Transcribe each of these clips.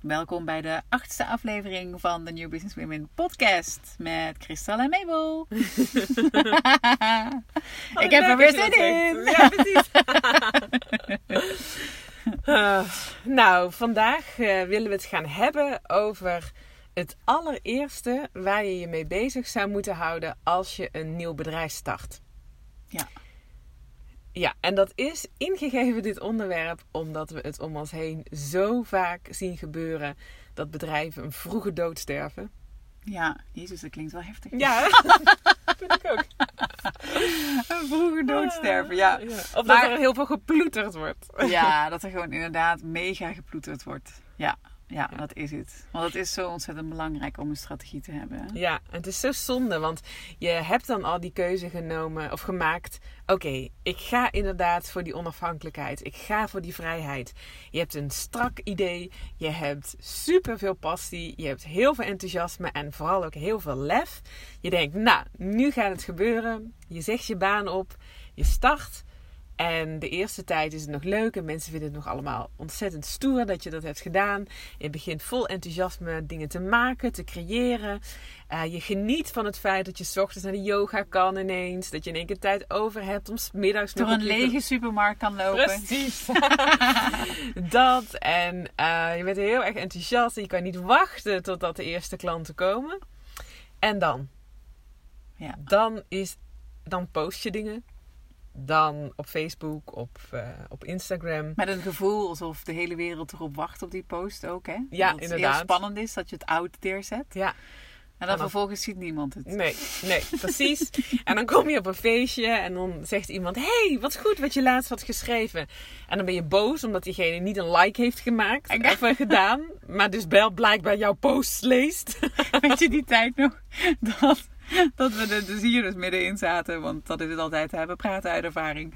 Welkom bij de achtste aflevering van de New Business Women podcast met Christel en Mabel. Ik heb er weer zin in. Ja, precies. Uh, nou, vandaag uh, willen we het gaan hebben over het allereerste waar je je mee bezig zou moeten houden als je een nieuw bedrijf start. Ja. Ja, en dat is ingegeven dit onderwerp omdat we het om ons heen zo vaak zien gebeuren dat bedrijven een vroege dood sterven. Ja, jezus, dat klinkt wel heftig. Ja, vind ik ook. Een vroege dood sterven, ja. ja. Of Maar- dat er heel veel geploeterd wordt. Ja, dat er gewoon inderdaad mega geploeterd wordt. Ja, ja, dat is het. Want het is zo ontzettend belangrijk om een strategie te hebben. Ja, het is zo zonde, want je hebt dan al die keuze genomen of gemaakt. Oké, ik ga inderdaad voor die onafhankelijkheid. Ik ga voor die vrijheid. Je hebt een strak idee. Je hebt super veel passie. Je hebt heel veel enthousiasme en vooral ook heel veel lef. Je denkt, nou, nu gaat het gebeuren. Je zegt je baan op. Je start. En de eerste tijd is het nog leuk en mensen vinden het nog allemaal ontzettend stoer dat je dat hebt gedaan. Je begint vol enthousiasme dingen te maken, te creëren. Uh, je geniet van het feit dat je 's ochtends naar de yoga kan ineens. Dat je in één keer tijd over hebt om 's middags Door nog een lege supermarkt kan lopen. Precies. dat. En eh, je bent heel erg enthousiast. En je kan niet wachten totdat de eerste klanten komen. En dan? Ja. Dan, is, dan post je dingen. Dan op Facebook, op, eh, op Instagram. Met een gevoel alsof de hele wereld erop wacht op die post ook, hè? Ja, dat het inderdaad. heel spannend is dat je het out neerzet. Ja, En dan En dan- vervolgens ziet niemand het. nee, nee, precies. en dan kom je op een feestje en dan zegt iemand: hey, wat goed wat je laatst had geschreven. En dan ben je boos omdat diegene niet een like heeft gemaakt of gedaan. Maar dus wel blijkbaar jouw posts leest. Weet je die tijd nog? Dat, dat we er dus hier dus middenin zaten. Want dat is het altijd, hè? we praten uit ervaring.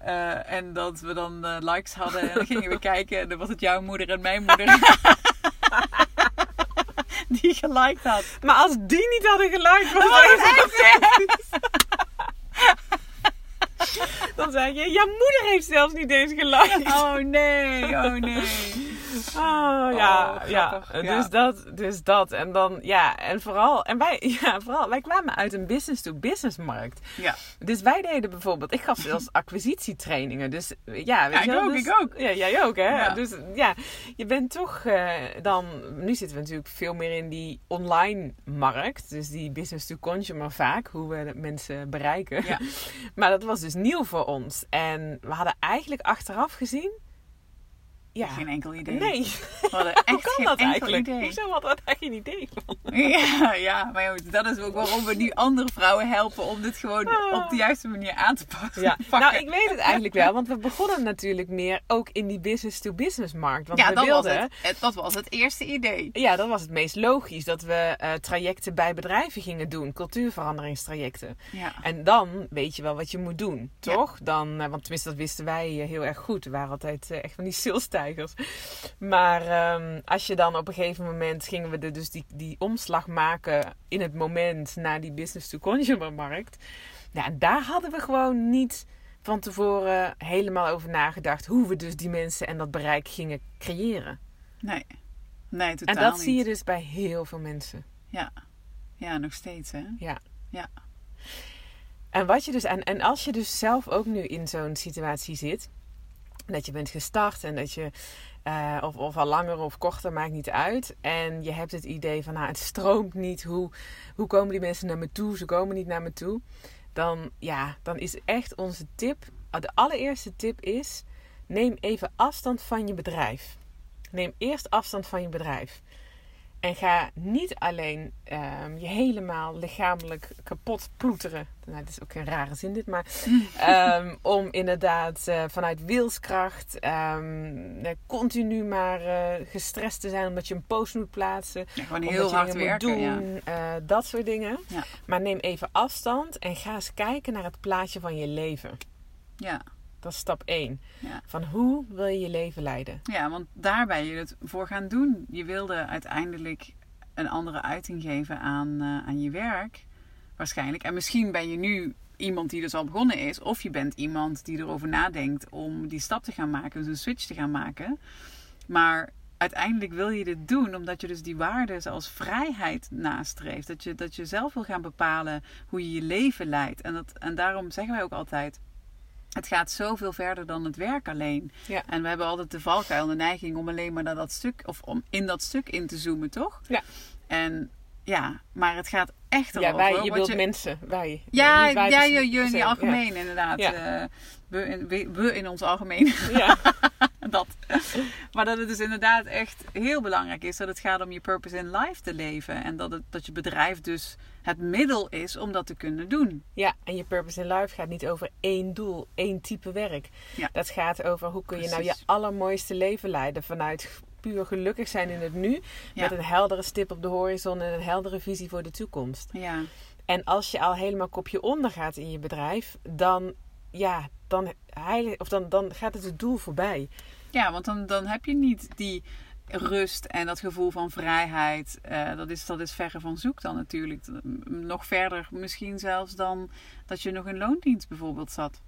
Eh, en dat we dan eh, likes hadden. En dan gingen we kijken. En dan was het jouw moeder en mijn moeder. Die geliked had. Maar als die niet hadden geliked, was was het het echt Dan zei je, jouw moeder heeft zelfs niet eens geliked. Oh nee, oh nee. Oh, ja, Oh, ja. ja. Dus, dat, dus dat. En dan, ja, en vooral, en wij, ja, vooral, wij kwamen uit een business-to-business markt. Ja, Dus wij deden bijvoorbeeld, ik gaf zelfs acquisitietrainingen. Dus ja, weet Ja, je ik ook, dus- ik ook. Ja, jij ook, hè? Ja. Dus ja, je bent toch eh, dan, nu zitten we natuurlijk veel meer in die online markt. Dus die business to consumer vaak, hoe we mensen bereiken. Ja. Maar dat was dus nieuw voor ons. En we hadden eigenlijk achteraf gezien, ja, geen enkel idee. nee. We hadden Hoe kan geen dat enkel eigenlijk? idee. Hoezo hadden we daar geen idee van? Ja, ja, maar goed, dat is ook waarom we nu andere vrouwen helpen om dit gewoon op de juiste manier aan te pakken. Ja, nou ik weet het eigenlijk wel, want we begonnen natuurlijk meer ook in die business-to-business markt. Want ja, we dat, wilden, was het. Dat was het eerste idee. Ja, dat was het meest logisch. Dat we eh, trajecten bij bedrijven gingen doen. Cultuurveranderingstrajecten. Ja. En dan weet je wel wat je moet doen, toch? Dan, eh, want tenminste, dat wisten wij eh, heel erg goed. We waren altijd echt van die Maar ehm, als je dan op een gegeven moment... gingen we de, dus die, die omslag maken in het moment... naar die business-to-consumer markt. Ja, en daar hadden we gewoon niet van tevoren helemaal over nagedacht... hoe we dus die mensen en dat bereik gingen creëren. Nee. Nee, totaal En dat niet. zie je dus bij heel veel mensen. Ja. Ja, nog steeds, hè? Ja. Ja. En, wat je dus, en, en als je dus zelf ook nu in zo'n situatie zit, dat je bent gestart en dat je, eh, of, of al langer of korter, maakt niet uit. En je hebt het idee van, nou, het stroomt niet. Hoe, hoe komen die mensen naar me toe? Ze komen niet naar me toe. Dan, ja, dan is echt onze tip, de allereerste tip is, neem even afstand van je bedrijf. Neem eerst afstand van je bedrijf. En ga niet alleen ehm, je helemaal lichamelijk kapot ploeteren. Nou, dat is ook een rare zin dit, maar ehm, om inderdaad eh, vanuit wilskracht ehm, eh, continu maar eh, gestrest te zijn omdat je een post moet plaatsen. Ja, gewoon heel je hard dingen werken. moet ja. doen, eh, dat soort dingen. Ja. Maar neem even afstand en ga eens kijken naar het plaatje van je leven. Ja. Dat is stap 1. Ja. Van hoe wil je je leven leiden? ja, want daar ben je het voor gaan doen. Je wilde uiteindelijk een andere uiting geven aan, eh, aan je werk. Waarschijnlijk. En misschien ben je nu iemand die dus al begonnen is. Of je bent iemand die erover nadenkt om die stap te gaan maken. Dus een switch te gaan maken. Maar uiteindelijk wil je dit doen omdat je dus die waarden zoals vrijheid nastreeft. Dat je, dat je zelf wil gaan bepalen hoe je je leven leidt. En, dat, en daarom zeggen wij ook altijd. Het gaat zoveel verder dan het werk alleen. Ja. En we hebben altijd de valkuil, de neiging om alleen maar naar dat stuk of om in dat stuk in te zoomen, toch? Ja. En ja, maar het gaat echt erover. Ja, wij, je wat bedoelt mensen. Wij. Ja, ja je, je in je algemeen inderdaad. Ja. Eh, we, in, we, we in ons algemeen. Ja. dat. Maar dat het dus inderdaad echt heel belangrijk is dat het gaat om je purpose in life te leven. En dat, het, dat je bedrijf dus het middel is om dat te kunnen doen. ja, en je purpose in life gaat niet over één doel, één type werk. Ja. Dat gaat over hoe kun je nou je allermooiste leven leiden vanuit puur gelukkig zijn in het nu. Ja. Met een heldere stip op de horizon en een heldere visie voor de toekomst. Ja, En als je al helemaal kopje onder gaat in je bedrijf, dan, ja, dan, heilig, of dan, dan gaat het het doel voorbij. ja want dan, dan heb je niet die rust en dat gevoel van vrijheid. Eh, dat, is, dat is verre van zoek dan natuurlijk. Nog verder misschien zelfs dan dat je nog in loondienst bijvoorbeeld zat.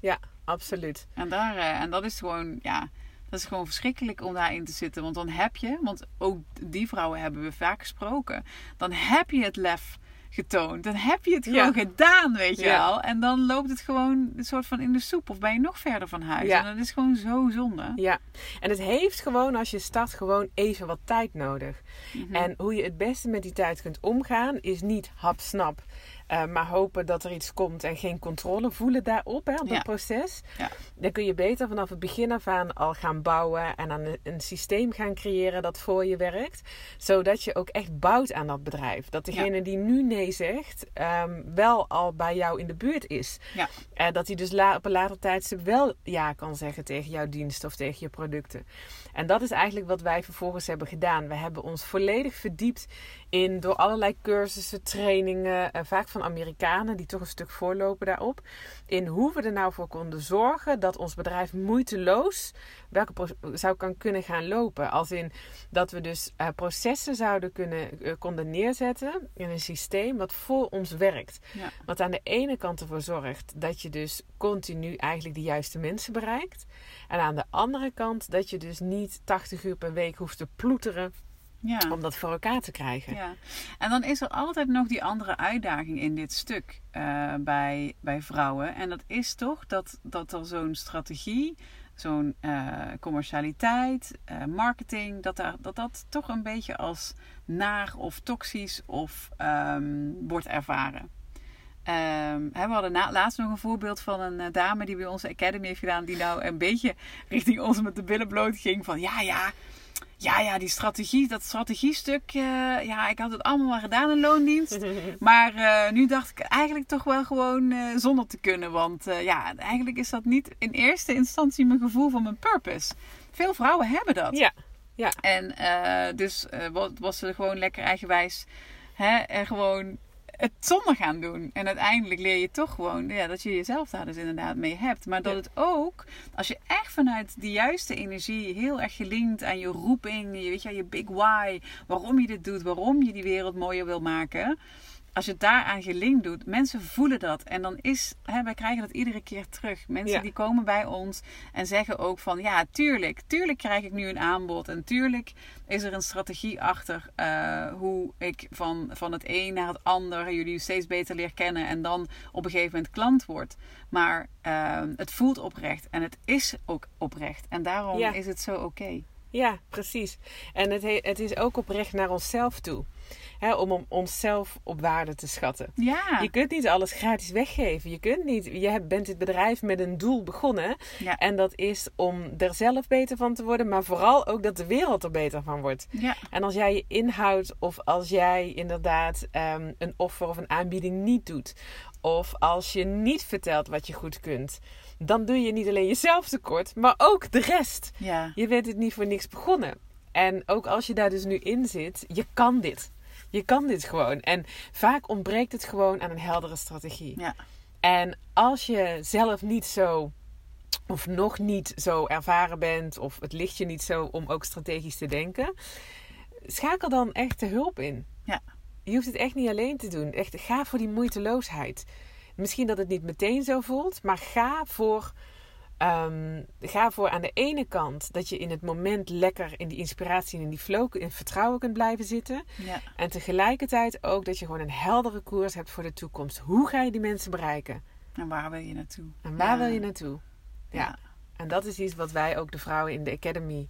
Ja, absoluut. En, daar, eh, en dat is gewoon, ja, dat is gewoon verschrikkelijk om daarin te zitten. Want dan heb je, want ook die vrouwen hebben we vaak gesproken. Dan heb je het lef getoond. Dan heb je het gewoon Ja. gedaan, weet je Ja. wel. En dan loopt het gewoon een soort van in de soep. Of ben je nog verder van huis. Ja. En dat is gewoon zo zonde. Ja, en het heeft gewoon als je start gewoon even wat tijd nodig. Mhm. En hoe je het beste met die tijd kunt omgaan is niet hapsnap. Eh, maar hopen dat er iets komt en geen controle voelen daarop, hè, op Ja. dat proces. Ja. Dan kun je beter vanaf het begin af aan al gaan bouwen en aan een, een systeem gaan creëren dat voor je werkt. Zodat je ook echt bouwt aan dat bedrijf. Dat degene die nu nee zegt, ehm, wel al bij jou in de buurt is. Ja. En dat hij dus la- op een later tijdstip wel ja kan zeggen tegen jouw dienst of tegen je producten. En dat is eigenlijk wat wij vervolgens hebben gedaan. We hebben ons volledig verdiept in door allerlei cursussen, trainingen, vaak van Amerikanen die toch een stuk voorlopen daarop. In hoe we er nou voor konden zorgen dat ons bedrijf moeiteloos welke zou kan kunnen gaan lopen. Als in dat we dus eh, processen zouden kunnen eh, konden neerzetten in een systeem wat voor ons werkt. Ja. Wat aan de ene kant ervoor zorgt dat je dus continu eigenlijk de juiste mensen bereikt. En aan de andere kant dat je dus niet 80 uur per week hoeft te ploeteren Ja. om dat voor elkaar te krijgen. Ja, en dan is er altijd nog die andere uitdaging in dit stuk eh, bij, bij vrouwen. En dat is toch dat, dat er zo'n strategie, zo'n eh, commercialiteit, eh, marketing, dat, daar, dat dat toch een beetje als naar of toxisch of ehm, wordt ervaren. Ehm, we hadden na- laatst nog een voorbeeld van een dame die bij onze academy heeft gedaan, die nou een beetje richting ons met de billen bloot ging van ja, ja, ja, ja, die strategie, dat strategiestuk, eh, ja, ik had het allemaal maar gedaan in loondienst. Maar eh, nu dacht ik eigenlijk toch wel gewoon eh, zonder te kunnen. Want ja, eigenlijk is dat niet in eerste instantie mijn gevoel van mijn purpose. Veel vrouwen hebben dat. Ja, ja. En dus eh, wa- was ze gewoon lekker eigenwijs. Hè, en gewoon het zonder gaan doen. En uiteindelijk leer je toch gewoon ja, dat je jezelf daar dus inderdaad mee hebt. Maar dat Ja. het ook, als je echt vanuit die juiste energie heel erg gelinkt aan je roeping, je, weet je, je big why, waarom je dit doet, waarom je die wereld mooier wil maken. Als je het daaraan gelinkt doet, mensen voelen dat. En dan is, hè, wij krijgen dat iedere keer terug. Mensen Ja. die komen bij ons en zeggen ook van, ja, tuurlijk, tuurlijk krijg ik nu een aanbod. En tuurlijk is er een strategie achter eh, hoe ik van, van het een naar het ander jullie steeds beter leer kennen. En dan op een gegeven moment klant wordt. Maar eh, het voelt oprecht en het is ook oprecht. En daarom Ja. is het zo oké. Ja, precies. En het, he- het is ook oprecht naar onszelf toe. Om om onszelf op waarde te schatten. Ja. Je kunt niet alles gratis weggeven. Je, kunt niet, je bent dit bedrijf met een doel begonnen. Ja. En dat is om er zelf beter van te worden. Maar vooral ook dat de wereld er beter van wordt. ja. En als jij je inhoudt of als jij inderdaad ehm, een offer of een aanbieding niet doet. Of als je niet vertelt wat je goed kunt. Dan doe je niet alleen jezelf tekort, maar ook de rest. Ja. Je bent het niet voor niks begonnen. En ook als je daar dus nu in zit, je kan dit. Je kan dit gewoon. En vaak ontbreekt het gewoon aan een heldere strategie. Ja. En als je zelf niet zo, of nog niet zo ervaren bent, of het ligt je niet zo om ook strategisch te denken, schakel dan echt de hulp in. Je hoeft het echt niet alleen te doen. Echt, ga voor die moeiteloosheid. Misschien dat het niet meteen zo voelt, maar ga voor Ehm, ga voor aan de ene kant dat je in het moment lekker in die inspiratie en in die flow in vertrouwen kunt blijven zitten. Ja. En tegelijkertijd ook dat je gewoon een heldere koers hebt voor de toekomst. Hoe ga je die mensen bereiken? En waar wil je naartoe? En waar Ja. wil je naartoe? Ja. En dat is iets wat wij ook de vrouwen in de Academy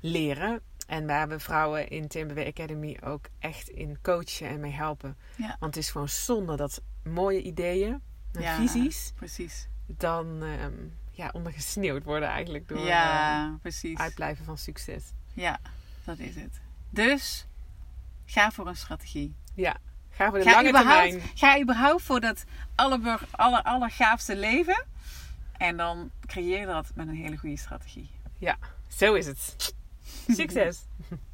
leren. En waar we vrouwen in TMBW Academy ook echt in coachen en mee helpen. Ja. Want het is gewoon zonde dat mooie ideeën en Ja, visies Precies. dan ehm, ja, ondergesneeuwd worden eigenlijk door ja, eh, precies. uitblijven van succes. Ja, dat is het. Dus ga voor een strategie. Ja, ga voor de Ga lange termijn. ga überhaupt voor dat aller, aller, allergaafste leven. En dan creëer dat met een hele goede strategie. Ja, zo is het. Succes!